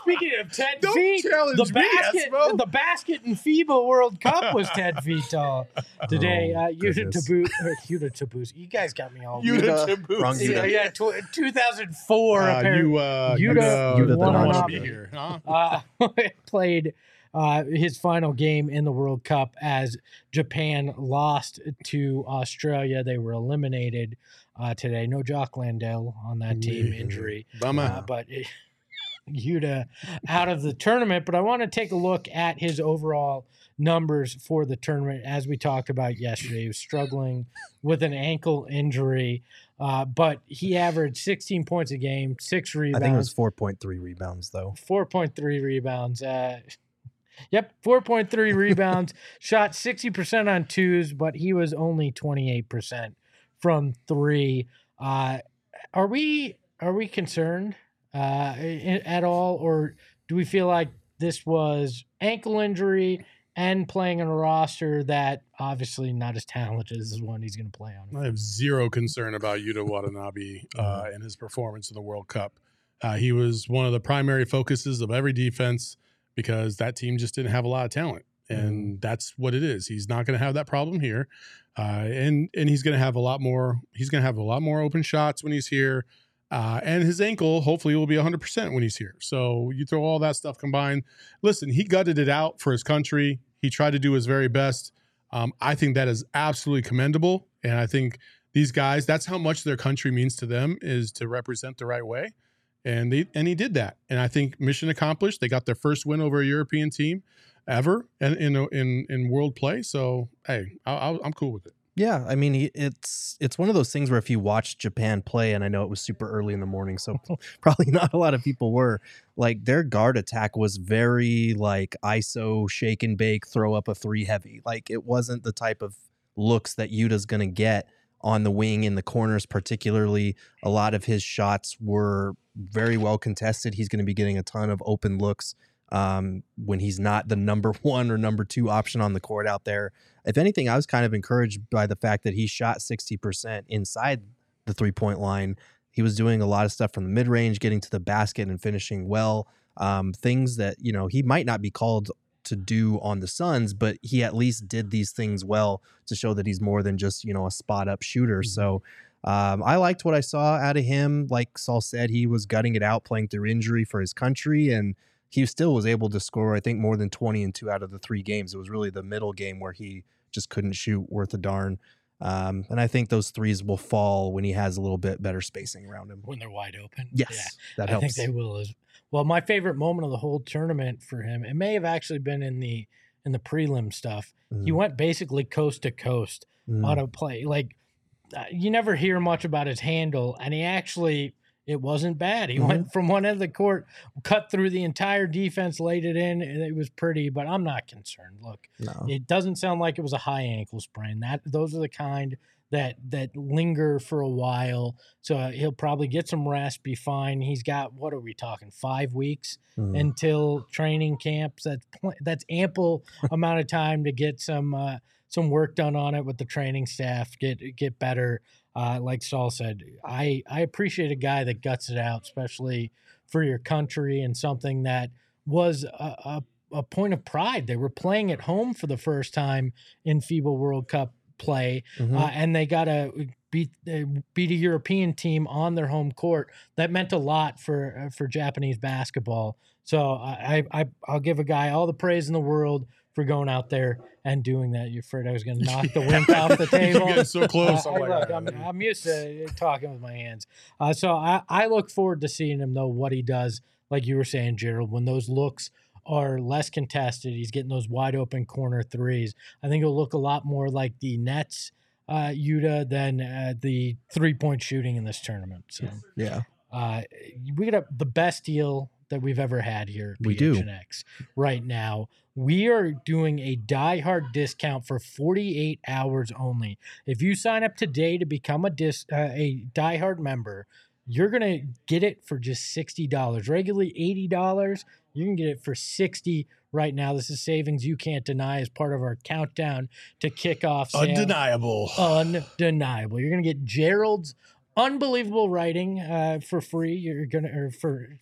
speaking of ten Don't feet, challenge the basket, Espo. the basket in FIBA World Cup was ten feet tall today. Oh, uh, Yuta goodness. Tabu, Yuta Tabus. You guys got me all. Yuta Yuta, Taboos. wrong yeah, Yuta. yeah, tw- 2004. Uh, apparently. you, uh, Yuta- you, uh, Yuta don't the want to Dog. be here, huh? Uh, his final game in the World Cup as Japan lost to Australia. They were eliminated uh, today. No Jock Landale on that team injury, Bummer. uh, but it, Yuta out of the tournament. But I want to take a look at his overall numbers for the tournament. As we talked about yesterday, he was struggling with an ankle injury. Uh, but he averaged 16 points a game, six rebounds. I think it was 4.3 rebounds though. 4.3 rebounds. Uh, yep, 4.3 rebounds. Shot 60% on twos, but he was only 28% from three. Uh, are we are we concerned uh, at all, or do we feel like this was ankle injury and playing on a roster that obviously not as talented as the one he's going to play on? I have zero concern about Yuta Watanabe uh, and his performance in the World Cup. Uh, he was one of the primary focuses of every defense because that team just didn't have a lot of talent, and that's what it is. He's not going to have that problem here, uh, and and he's going to have a lot more. He's going to have a lot more open shots when he's here, uh, and his ankle hopefully will be 100 percent when he's here. So you throw all that stuff combined. Listen, he gutted it out for his country. He tried to do his very best. Um, I think that is absolutely commendable, and I think these guys that's how much their country means to them is to represent the right way and they and he did that. And i think mission accomplished. They got their first win over a european team ever and in in in world play. So hey I, i'm cool with it. Yeah, I mean, it's it's one of those things where if you watch Japan play, and I know it was super early in the morning, so probably not a lot of people were like their guard attack was very like ISO shake and bake, throw up a three heavy. Like it wasn't the type of looks that Yuta's gonna get on the wing in the corners, particularly. A lot of his shots were very well contested. He's going to be getting a ton of open looks um, when he's not the number one or number two option on the court out there. If anything, I was kind of encouraged by the fact that he shot 60% inside the three point line. He was doing a lot of stuff from the mid range, getting to the basket and finishing well. Um, things that, you know, he might not be called to do on the Suns, but he at least did these things well to show that he's more than just, you know, a spot up shooter. So um, I liked what I saw out of him. Like Saul said, he was gutting it out, playing through injury for his country, and he still was able to score, I think, more than 20 and two out of the three games. It was really the middle game where he just couldn't shoot worth a darn. Um, and I think those threes will fall when he has a little bit better spacing around him. When they're wide open. Yes, Yeah. that helps. I think they will as well. My favorite moment of the whole tournament for him, it may have actually been in the in the prelim stuff. He Mm, went basically coast to coast mm. on a play. Like uh, you never hear much about his handle, and he actually it wasn't bad. He Mhm. went from one end of the court, cut through the entire defense, laid it in, and it was pretty. But I'm not concerned. Look, No. it doesn't sound like it was a high ankle sprain. That those are the kind that that linger for a while. So uh, he'll probably get some rest, be fine. He's got what are we talking? Five weeks Mm. until training camps. That's that's ample amount of time to get some uh, some work done on it with the training staff. Get get better. Uh, like Saul said, I I appreciate a guy that guts it out, especially for your country and something that was a, a, a point of pride. They were playing at home for the first time in FIBA World Cup play, Mhm. uh, and they got to beat uh, beat a European team on their home court. That meant a lot for uh, for Japanese basketball. So I, I I'll give a guy all the praise in the world for going out there and doing that. You're afraid I was going to knock the wink off the You're table. getting so close. Uh, I'm hey, like, look, "Ah, I'm. I'm used to talking with my hands. Uh, so I, I look forward to seeing him though what he does. Like you were saying, Gerald, when those looks are less contested, he's getting those wide open corner threes. I think it'll look a lot more like the Nets, uh, Yuta, than uh, the three point shooting in this tournament. So yeah. uh, we got a, the best deal that we've ever had here at We do. Right now. We are doing a diehard discount for 48 hours only. If you sign up today to become a dis, uh, a diehard member, you're gonna get it for just sixty dollars. Regularly eighty dollars, you can get it for sixty right now. This is savings you can't deny as part of our countdown to kick off sale. Undeniable. Undeniable. You're going to get Gerald's unbelievable writing uh, for free. You're going to, or for,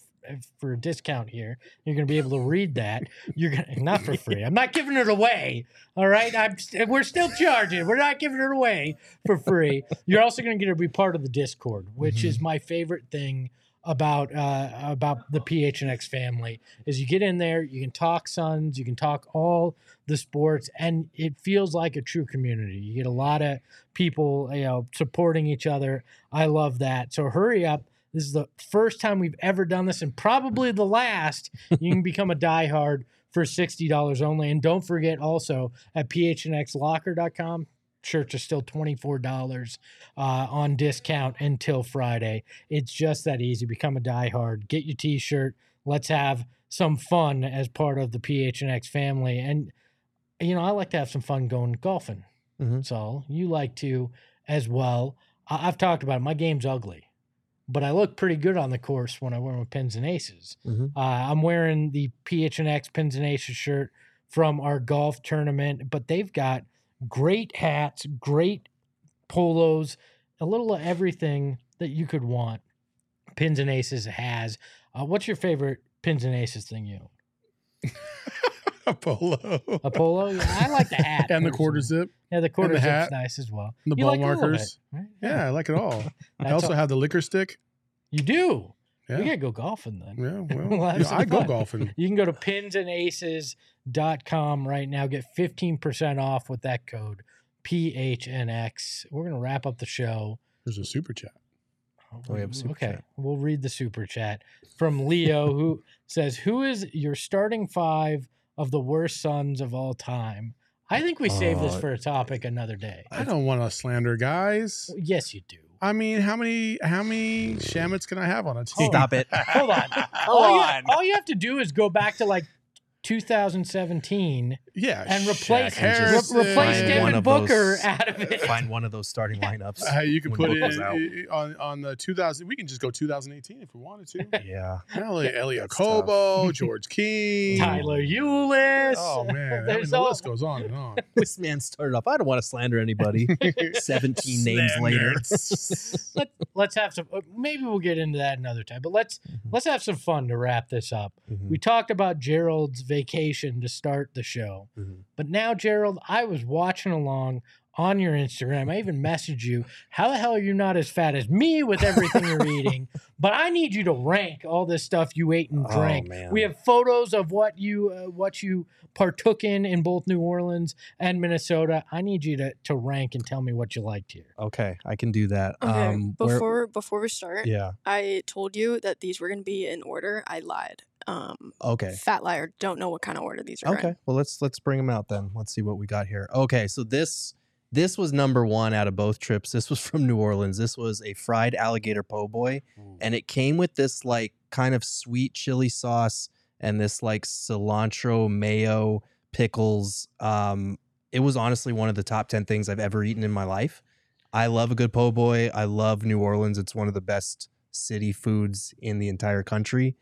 for a discount here. You're going to be able to read that. You're to, not for free. I'm not giving it away. All right. I'm, we're still charging. We're not giving it away for free. You're also going to get to be part of the Discord, which is my favorite thing about uh, about the PHNX family is you get in there, you can talk Suns, you can talk all the sports, and it feels like a true community. You get a lot of people, you know, supporting each other. I love that. So hurry up. This is the first time we've ever done this, and probably the last. You can become a diehard for sixty dollars only, and don't forget also at phnxlocker.com. Shirts are still twenty four dollars uh, on discount until Friday. It's just that easy. Become a diehard. Get your T-shirt. Let's have some fun as part of the PHNX family. And you know, I like to have some fun going golfing. Mhm. So you like to as well. I- I've talked about it. My game's ugly, but I look pretty good on the course when I wear my pins and aces. Mhm. Uh, I'm wearing the PHNX pins and aces shirt from our golf tournament, but they've got great hats, great polos, a little of everything that you could want. Pins and Aces has. Uh, what's your favorite Pins and Aces thing you own? polo. A polo? Yeah, I like the hat. and the quarter zip. Yeah, the quarter zip's hat. nice as well. The You ball like all of markers. it, right? Yeah, I like it all. I also all- have the liquor stick. You do. Yeah. We gotta go golfing then. Yeah, well, We'll have yeah, I go golfing. You can go to pinsandaces.com right now. Get 15% off with that code PHNX. We're going to wrap up the show. There's a super chat. Oh, oh, we have a super okay. chat. We'll read the super chat from Leo, who says, Who is your starting five of the worst Suns of all time? I think we save this Oh, for a topic another day. I don't want to slander guys. Yes, you do. I mean, how many how many Shamets can I have on a team? Stop it. Hold on. all, You, all you have to do is go back to like 2017 Yeah, and replace Shaq re- replace Find one Devin Booker those- out of it. Find one of those starting lineups. Uh, you can put Book it out. in, on on the 2000. We can just go 2018 if we wanted to. Yeah. Elie, Elie Okobo, George King, Tyler Ulis. Oh man, I mean, the all- list goes on and on. This man started off. I don't want to slander anybody. 17 names later. Let, let's have some. uh, Maybe we'll get into that another time. But let's Mm-hmm. let's have some fun to wrap this up. Mhm. We talked about Gerald's vacation to start the show, Mhm. but now Gerald, I was watching along on your Instagram. I even messaged you. How the hell are you not as fat as me with everything you're eating? But I need you to rank all this stuff you ate and Oh, drank. man. We have photos of what you uh, what you partook in in both New Orleans and Minnesota. I need you to to rank and tell me what you liked here. Okay, I can do that. Okay, Um, where- before before we start, yeah. I told you that these were gonna be in order. I lied. Um, Okay. fat liar. Don't know what kind of order these are. Okay. in. Well, let's let's bring them out then. Let's see what we got here. Okay, so this this was number one out of both trips. This was from New Orleans. This was a fried alligator po' boy, and it came with this like kind of sweet chili sauce and this like cilantro mayo pickles. Um, it was honestly one of the top ten things I've ever eaten in my life. I love a good po' boy. I love New Orleans. It's one of the best city foods in the entire country,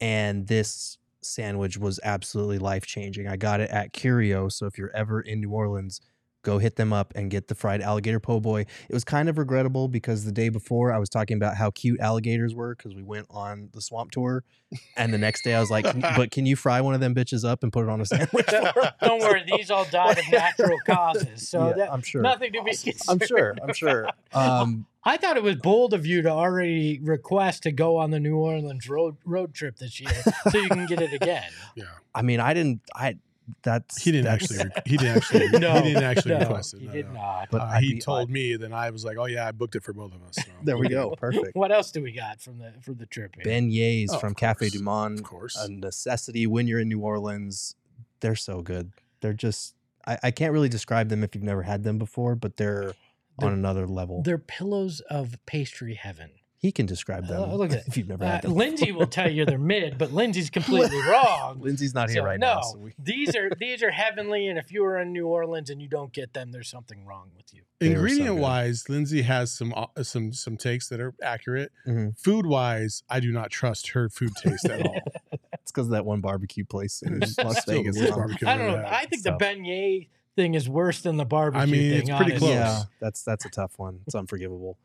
and this sandwich was absolutely life changing. I got it at Curio, so if you're ever in New Orleans, go hit them up and get the fried alligator po' boy. It was kind of regrettable because the day before I was talking about how cute alligators were because we went on the swamp tour, and the next day I was like, "But can you fry one of them bitches up and put it on a sandwich?" Don't worry, these all died of natural causes, so Yeah, that, I'm sure. nothing to be concerned. I'm sure. I'm sure. Um, I thought it was bold of you to already request to go on the New Orleans road road trip this year, so you can get it again. Yeah, I mean, I didn't. I that's he didn't that's- actually. He didn't actually. No, he didn't actually no, request it. He no, did no. not. But Uh, he be- told me, then I was like, "Oh yeah, I booked it for both of us." So. There we go. Perfect. What else do we got from the from the trip? Here? Beignets Oh, from Cafe. Du Monde. Of course. a necessity when you're in New Orleans. They're so good. They're just I, I can't really describe them if you've never had them before, but they're, They're- on another level. They're pillows of pastry heaven. He can describe them. Oh, look at if you've never Uh, had them. Lindsay will tell you they're mid, but Lindsay's completely wrong. Lindsay's not here So, right no, now. So we, these are these are heavenly, and if you are in New Orleans and you don't get them, there's something wrong with you. They were so Ingredient wise, Lindsay has some uh, some some takes that are accurate. Mhm. Food wise, I do not trust her food taste at all. it's because of that one barbecue place in Las Vegas. worst huh? barbecue I don't know. had. I think So- the beignet thing is worse than the barbecue I mean, thing. it's pretty honestly. close. Yeah, that's that's a tough one. It's unforgivable.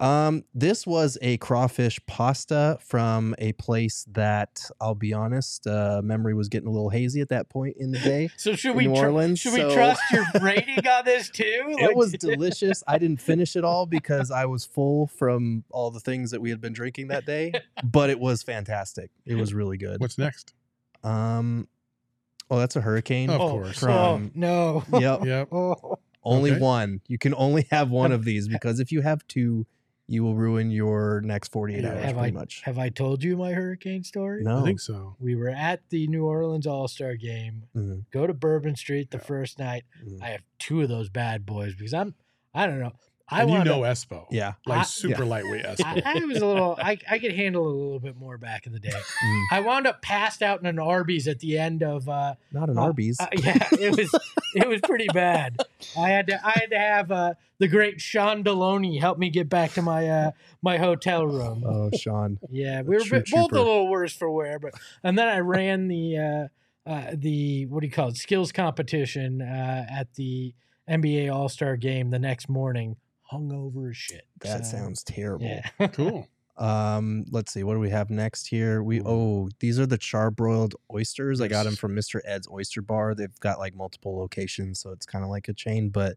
Um, this was a crawfish pasta from a place that I'll be honest, uh, memory was getting a little hazy at that point in the day. So should we New tr- Orleans, should we trust your rating on this too? it was delicious. I didn't finish it all because I was full from all the things that we had been drinking that day, but it was fantastic. It was really good. What's next? Um, oh, that's a hurricane. Of oh, course. oh, no. Yep. Yep. Oh. Only Okay. one. You can only have one of these because if you have two, you will ruin your next 48 hours Have pretty I much. have I told you my hurricane story? No. I think so. We were at the New Orleans All Star game. Mhm, Go to Bourbon Street the Yeah. first night. mhm. I have two of those bad boys because I'm I don't know. I and you know Espo. Yeah. Like I- super lightweight Espo. I, I was a little I, I could handle a little bit more back in the day. Mm, I wound up passed out in an Arby's at the end of uh, Not an Uh, Arby's. uh, yeah, it was it was pretty bad. I had to I had to have uh, the great Sean Deloney help me get back to my uh, my hotel room. oh, Sean. Yeah, we were True both trooper. a little worse for wear, but and then I ran the uh, uh, the what do you call it skills competition uh, at the NBA All Star game the next morning, hungover as shit. That So, sounds terrible. yeah. cool. Um, let's see. What do we have next here? We oh, these are the charbroiled oysters. I got them from Mr. Ed's Oyster Bar. They've got like multiple locations, so it's kind of like a chain, but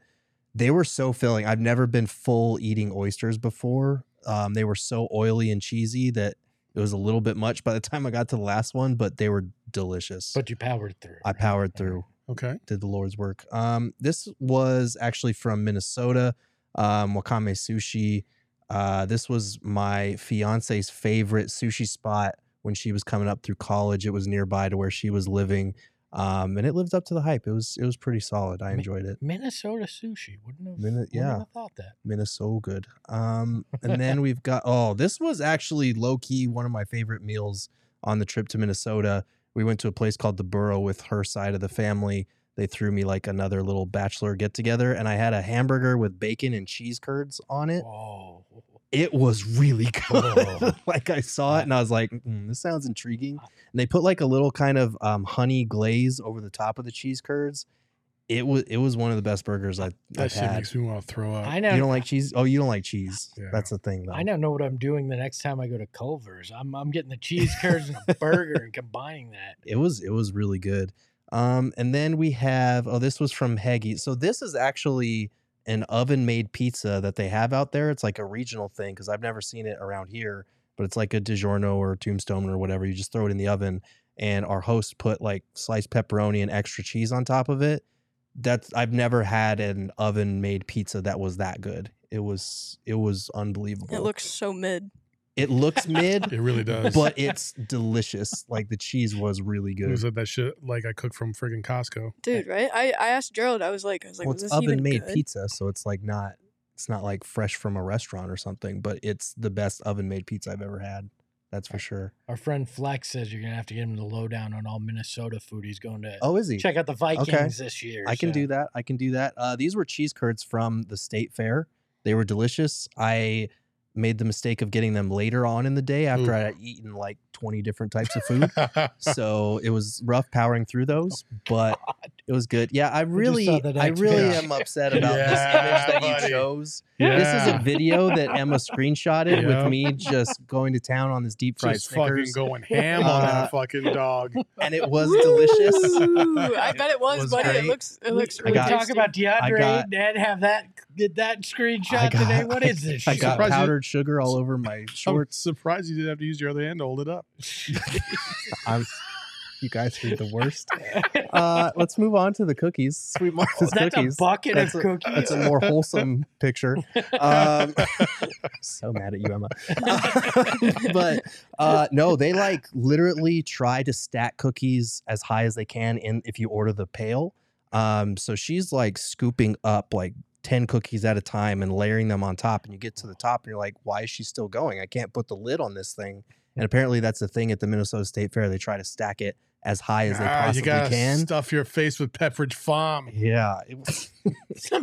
they were so filling. I've never been full eating oysters before. Um, they were so oily and cheesy that it was a little bit much by the time I got to the last one, but they were delicious. But you powered through. I right? powered through Okay. did the Lord's work. Um, this was actually from Minnesota, um, Wakame Sushi. Uh, this was my fiance's favorite sushi spot when she was coming up through college. It was nearby to where she was living, um, and it lived up to the hype. It was it was pretty solid. I enjoyed it. Minnesota sushi. Wouldn't have, wouldn't yeah. have thought that. Minnesota good. Um, and then we've got oh, this was actually low key one of my favorite meals on the trip to Minnesota. We went to a place called the Burrow with her side of the family. They threw me like another little bachelor get together, and I had a hamburger with bacon and cheese curds on it. Whoa. It was really good. Like I saw it and I was like, "Mm, this sounds intriguing. And they put like a little kind of um, honey glaze over the top of the cheese curds. It was it was one of the best burgers I, That I've shit had. makes me want to throw up. I know. You don't like cheese? Oh, you don't like cheese. Yeah. That's the thing, though. I now know what I'm doing the next time I go to Culver's. I'm I'm getting the cheese curds and a burger and combining that. It was it was really good. Um, and then we have oh, this was from Heggy. So this is actually an oven made pizza that they have out there. It's like a regional thing because I've never seen it around here, but it's like a DiGiorno or Tombstone or whatever. You just throw it in the oven, and our host put like sliced pepperoni and extra cheese on top of it. That's I've never had an oven made pizza that was that good. It was it was unbelievable. It looks so mid. It looks mid, it really does. but it's delicious. Like the cheese was really it good. was like that shit like I cooked from friggin' Costco. Dude, right? I, I asked Gerald, I was like, I was like, well, it's this even oven made good? pizza, so it's like not it's not like fresh from a restaurant or something, but it's the best oven made pizza I've ever had. That's for sure. Our friend Flex says you're gonna have to get him the lowdown on all Minnesota food. He's going to Oh, is he? check out the Vikings this year. I can so- do that. I can do that. Uh, these were cheese curds from the state fair. They were delicious. I made the mistake of getting them later on in the day after Ooh. I had eaten like 20 different types of food. so it was rough powering through those, but it was good. Yeah, I really, I really page. am upset about this image that buddy. you chose. yeah. This is a video that Emma screenshotted Yep. with me just going to town on this deep fried just fucking going ham on Uh, that fucking dog. and it was delicious. I bet it was, was buddy. great. It looks it looks I We really got- talk about DeAndre got- Ayton and have that did that screenshot got- today. What is this? I shit? got Surprised you- powdered sugar all over my I'm shorts. surprised you didn't have to use your other hand to hold it up. I'm, you guys are the worst. Uh, let's move on to the cookies. Sweet Martha's That's cookies. a bucket That's of a- cookies. That's a more wholesome picture. Um, so mad at you, Emma. but uh, no, they like literally try to stack cookies as high as they can in if you order the pail. Um, so she's like scooping up like 10 cookies at a time and layering them on top. And you get to the top and you're like, why is she still going? I can't put the lid on this thing. And apparently that's the thing at the Minnesota State Fair. They try to stack it as high as they Ah, you possibly gotta can. stuff your face with Pepperidge Farm. Yeah, it was,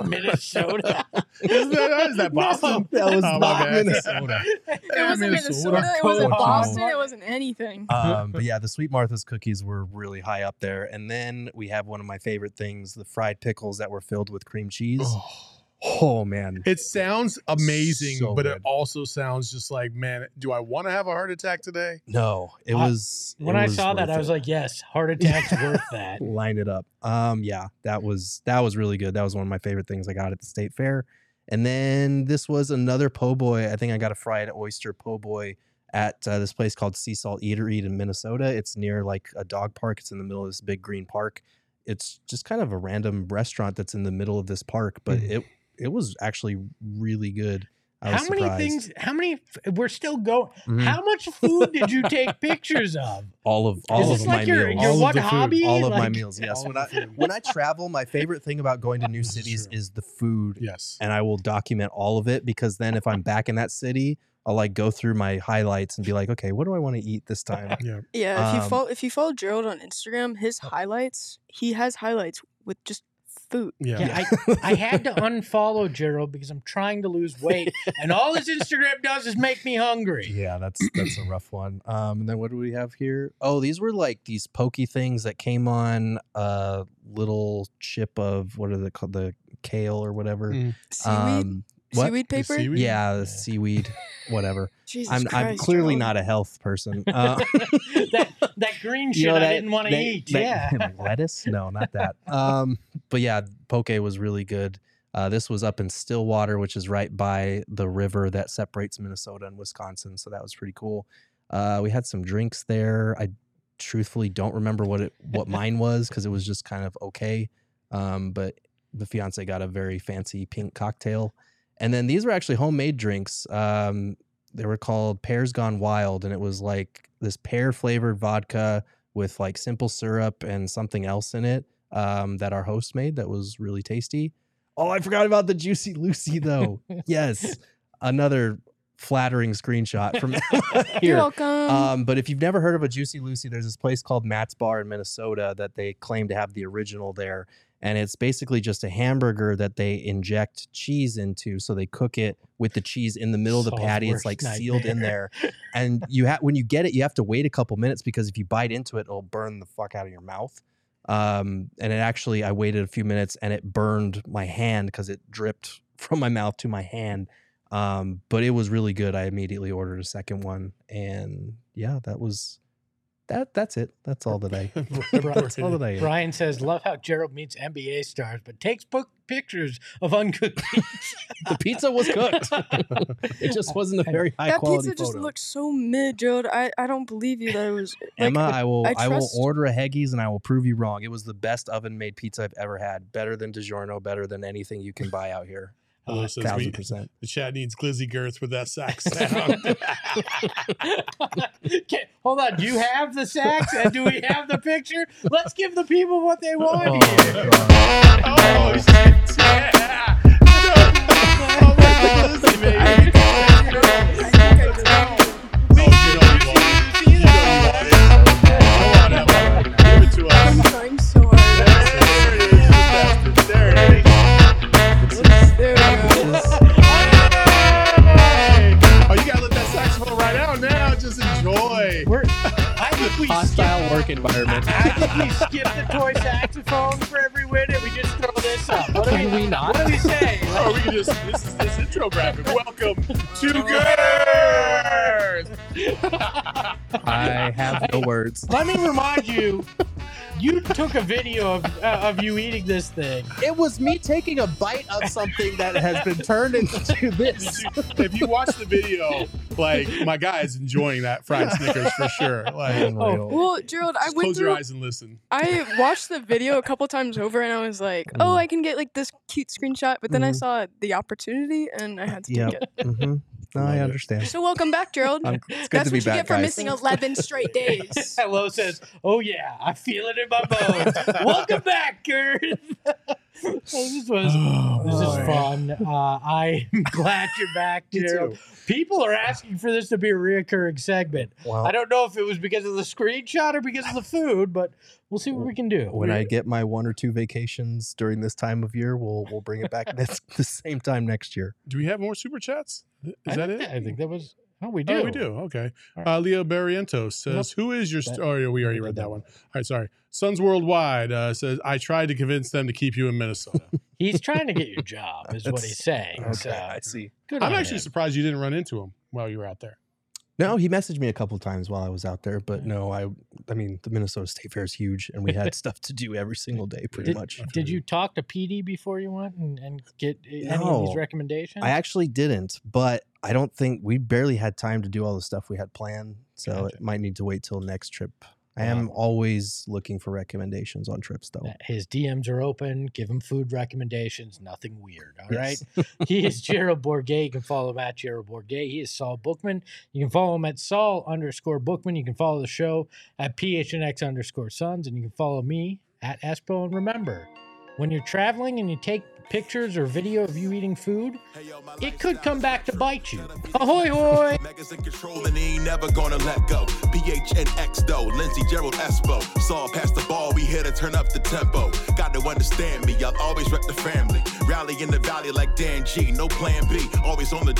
Minnesota. Isn't that, is that Boston? that was Oh, not bad. Minnesota. It wasn't Minnesota. Minnesota. It wasn't Boston. It wasn't anything. um, but yeah, the Sweet Martha's cookies were really high up there. And then we have one of my favorite things: the fried pickles that were filled with cream cheese. Oh. Oh, man, It sounds amazing, So but it also sounds just like, man, do I want to have a heart attack today? no, it I- was. When it I was saw that, worth I was like, yes, heart attack's worth that. line it up. Um, yeah, that was that was really good. That was one of my favorite things I got at the state fair. And then this was another po' boy. I think I got a fried oyster po' boy at uh, this place called Sea Salt Eater Eat in Minnesota. It's near like a dog park. It's in the middle of this big green park. It's just kind of a random restaurant that's in the middle of this park, but Mhm. it it was actually really good. I was How many things? How many? We're still going. Mhm. How much food did you take pictures of? all of all Is of this my like your, meals. your All of what the food. hobby? all of my meals. Yes. When I when I travel, my favorite thing about going to new cities is the food. Yes. and I will document all of it because then if I'm back in that city, I'll like go through my highlights and be like, okay, what do I want to eat this time? Yeah. Yeah, if you Um, follow if you follow Gerald on Instagram, his highlights he has highlights with just food. Yeah. Yeah, I, I had to unfollow Gerald because I'm trying to lose weight, and all his Instagram does is make me hungry. yeah, that's that's a rough one. Um, and then what do we have here? Oh, these were like these pokey things that came on a little chip of what are they called? The kale or whatever. Mm. Seaweed, Um, what? seaweed The paper. seaweed? Yeah, the seaweed, whatever. Jesus I'm I'm clearly Gerald. not a health person. Uh, that that green shit You know I didn't want to that- eat. that- yeah. like lettuce? No, not that. Um, but yeah, poke was really good. Uh, this was up in Stillwater, which is right by the river that separates Minnesota and Wisconsin. So that was pretty cool. Uh, we had some drinks there. I truthfully don't remember what it what mine was because it was just kind of okay. Um, but the fiance got a very fancy pink cocktail, and then these were actually homemade drinks. Um, they were called Pears Gone Wild, and it was like this pear flavored vodka with like simple syrup and something else in it um, that our host made that was really tasty. Oh, I forgot about the Juicy Lucy though. yes, another flattering screenshot from here. You're welcome. Um, but if you've never heard of a Juicy Lucy, there's this place called Matt's Bar in Minnesota that they claim to have the original there. And it's basically just a hamburger that they inject cheese into. So they cook it with the cheese in the middle of the patty. It's like sealed in there. And you have when you get it, you have to wait a couple minutes because if you bite into it, it'll burn the fuck out of your mouth. Um, and it actually, I waited a few minutes and it burned my hand because it dripped from my mouth to my hand. Um, but it was really good. I immediately ordered a second one, and yeah, that was that. That's it. That's all that I. that's all that I. ate. Brian says, "Love how Gerald meets NBA stars, but takes book pictures of uncooked pizza." The pizza was cooked. it just wasn't a very high that quality pizza just photo. looks so mid, Gerald. I, I don't believe you that it was like, Emma, I will I I, will order a Heggie's and I will prove you wrong. It was the best oven made pizza I've ever had. Better than DiGiorno, better than anything you can buy out here. Uh, Hello says Thousand we- percent. The chat needs glizzy girth with that sax sound. Okay, hold on. Do you have the sax and do we have the picture? Let's give the people what they want Oh, here. Oh. Yeah. Just. We're, I think we skipped, Hostile work environment. I think we skipped the toy saxophone for every win and we just throw this up. What do Can we, we not? What do we say? Oh, we can just this is this intro graphic. Welcome to Girth. I have no words. Let me remind you, you took a video of uh, of you eating this thing. It was me taking a bite of something that has been turned into this. if you watch the video, like my guy is enjoying that fried Snickers for sure. Like, Unreal. Well, Gerald, I just went close through. your eyes and listen. I watched the video a couple times over, and I was like, Mm. "Oh, I can get like this cute screenshot." But then I Mhm. saw the opportunity, and I had to Yep. take it. hmm No, I understand. So welcome back, Gerald. I'm, it's good That's to be what you back, get for guys. missing 11 straight days. Hello says, "Oh yeah, I feel it in my bones." Welcome back, Kurt. this was Oh, this is fun. Uh, I'm glad you're back, Gerald. too. People are asking for this to be a reoccurring segment. Well, I don't know if it was because of the screenshot or because of the food, but we'll see what we can do. when We're- I get my one or two vacations during this time of year, we'll we'll bring it back next the same time next year. Do we have more super chats? Is I that think it? I think that was. Oh, we do. Oh, we do. Okay. Right. Uh, Leo Barrientos says, "Who is your?" St- That- oh, yeah, we already read that that one. All right, sorry. Suns Worldwide uh, says, "I tried to convince them to keep you in Minnesota." He's trying to get your job, is what he's saying. Okay, so I see. good I'm actually him. surprised you didn't run into him while you were out there. No, he messaged me a couple times while I was out there, but no, I I mean the Minnesota State Fair is huge, and we had stuff to do every single day, pretty Did, much. did you talk to PD before you went and, and get any of these recommendations? I actually didn't, but I don't think we barely had time to do all the stuff we had planned, so Gotcha. it might need to wait till next trip. I am always looking for recommendations on trips, though. His DMs are open. Give him food recommendations. Nothing weird. All right. Yes. he is Gerald Bourguet. You can follow him at Gerald Bourguet. He is Saul Bookman. You can follow him at Saul underscore Bookman. You can follow the show at PHNX underscore Suns. And you can follow me at Espo. And remember, when you're traveling and you take pictures or video of you eating food, it could come back to bite you. Ahoy, hoy! Megas in control and he ain't never gonna let go. PHNX though, Lindsey Gerald Espo. Saw past the ball, we here to turn up the tempo. Got to understand me, I'll always rep the family. Rally in the valley like Dan G, no plan B, always on the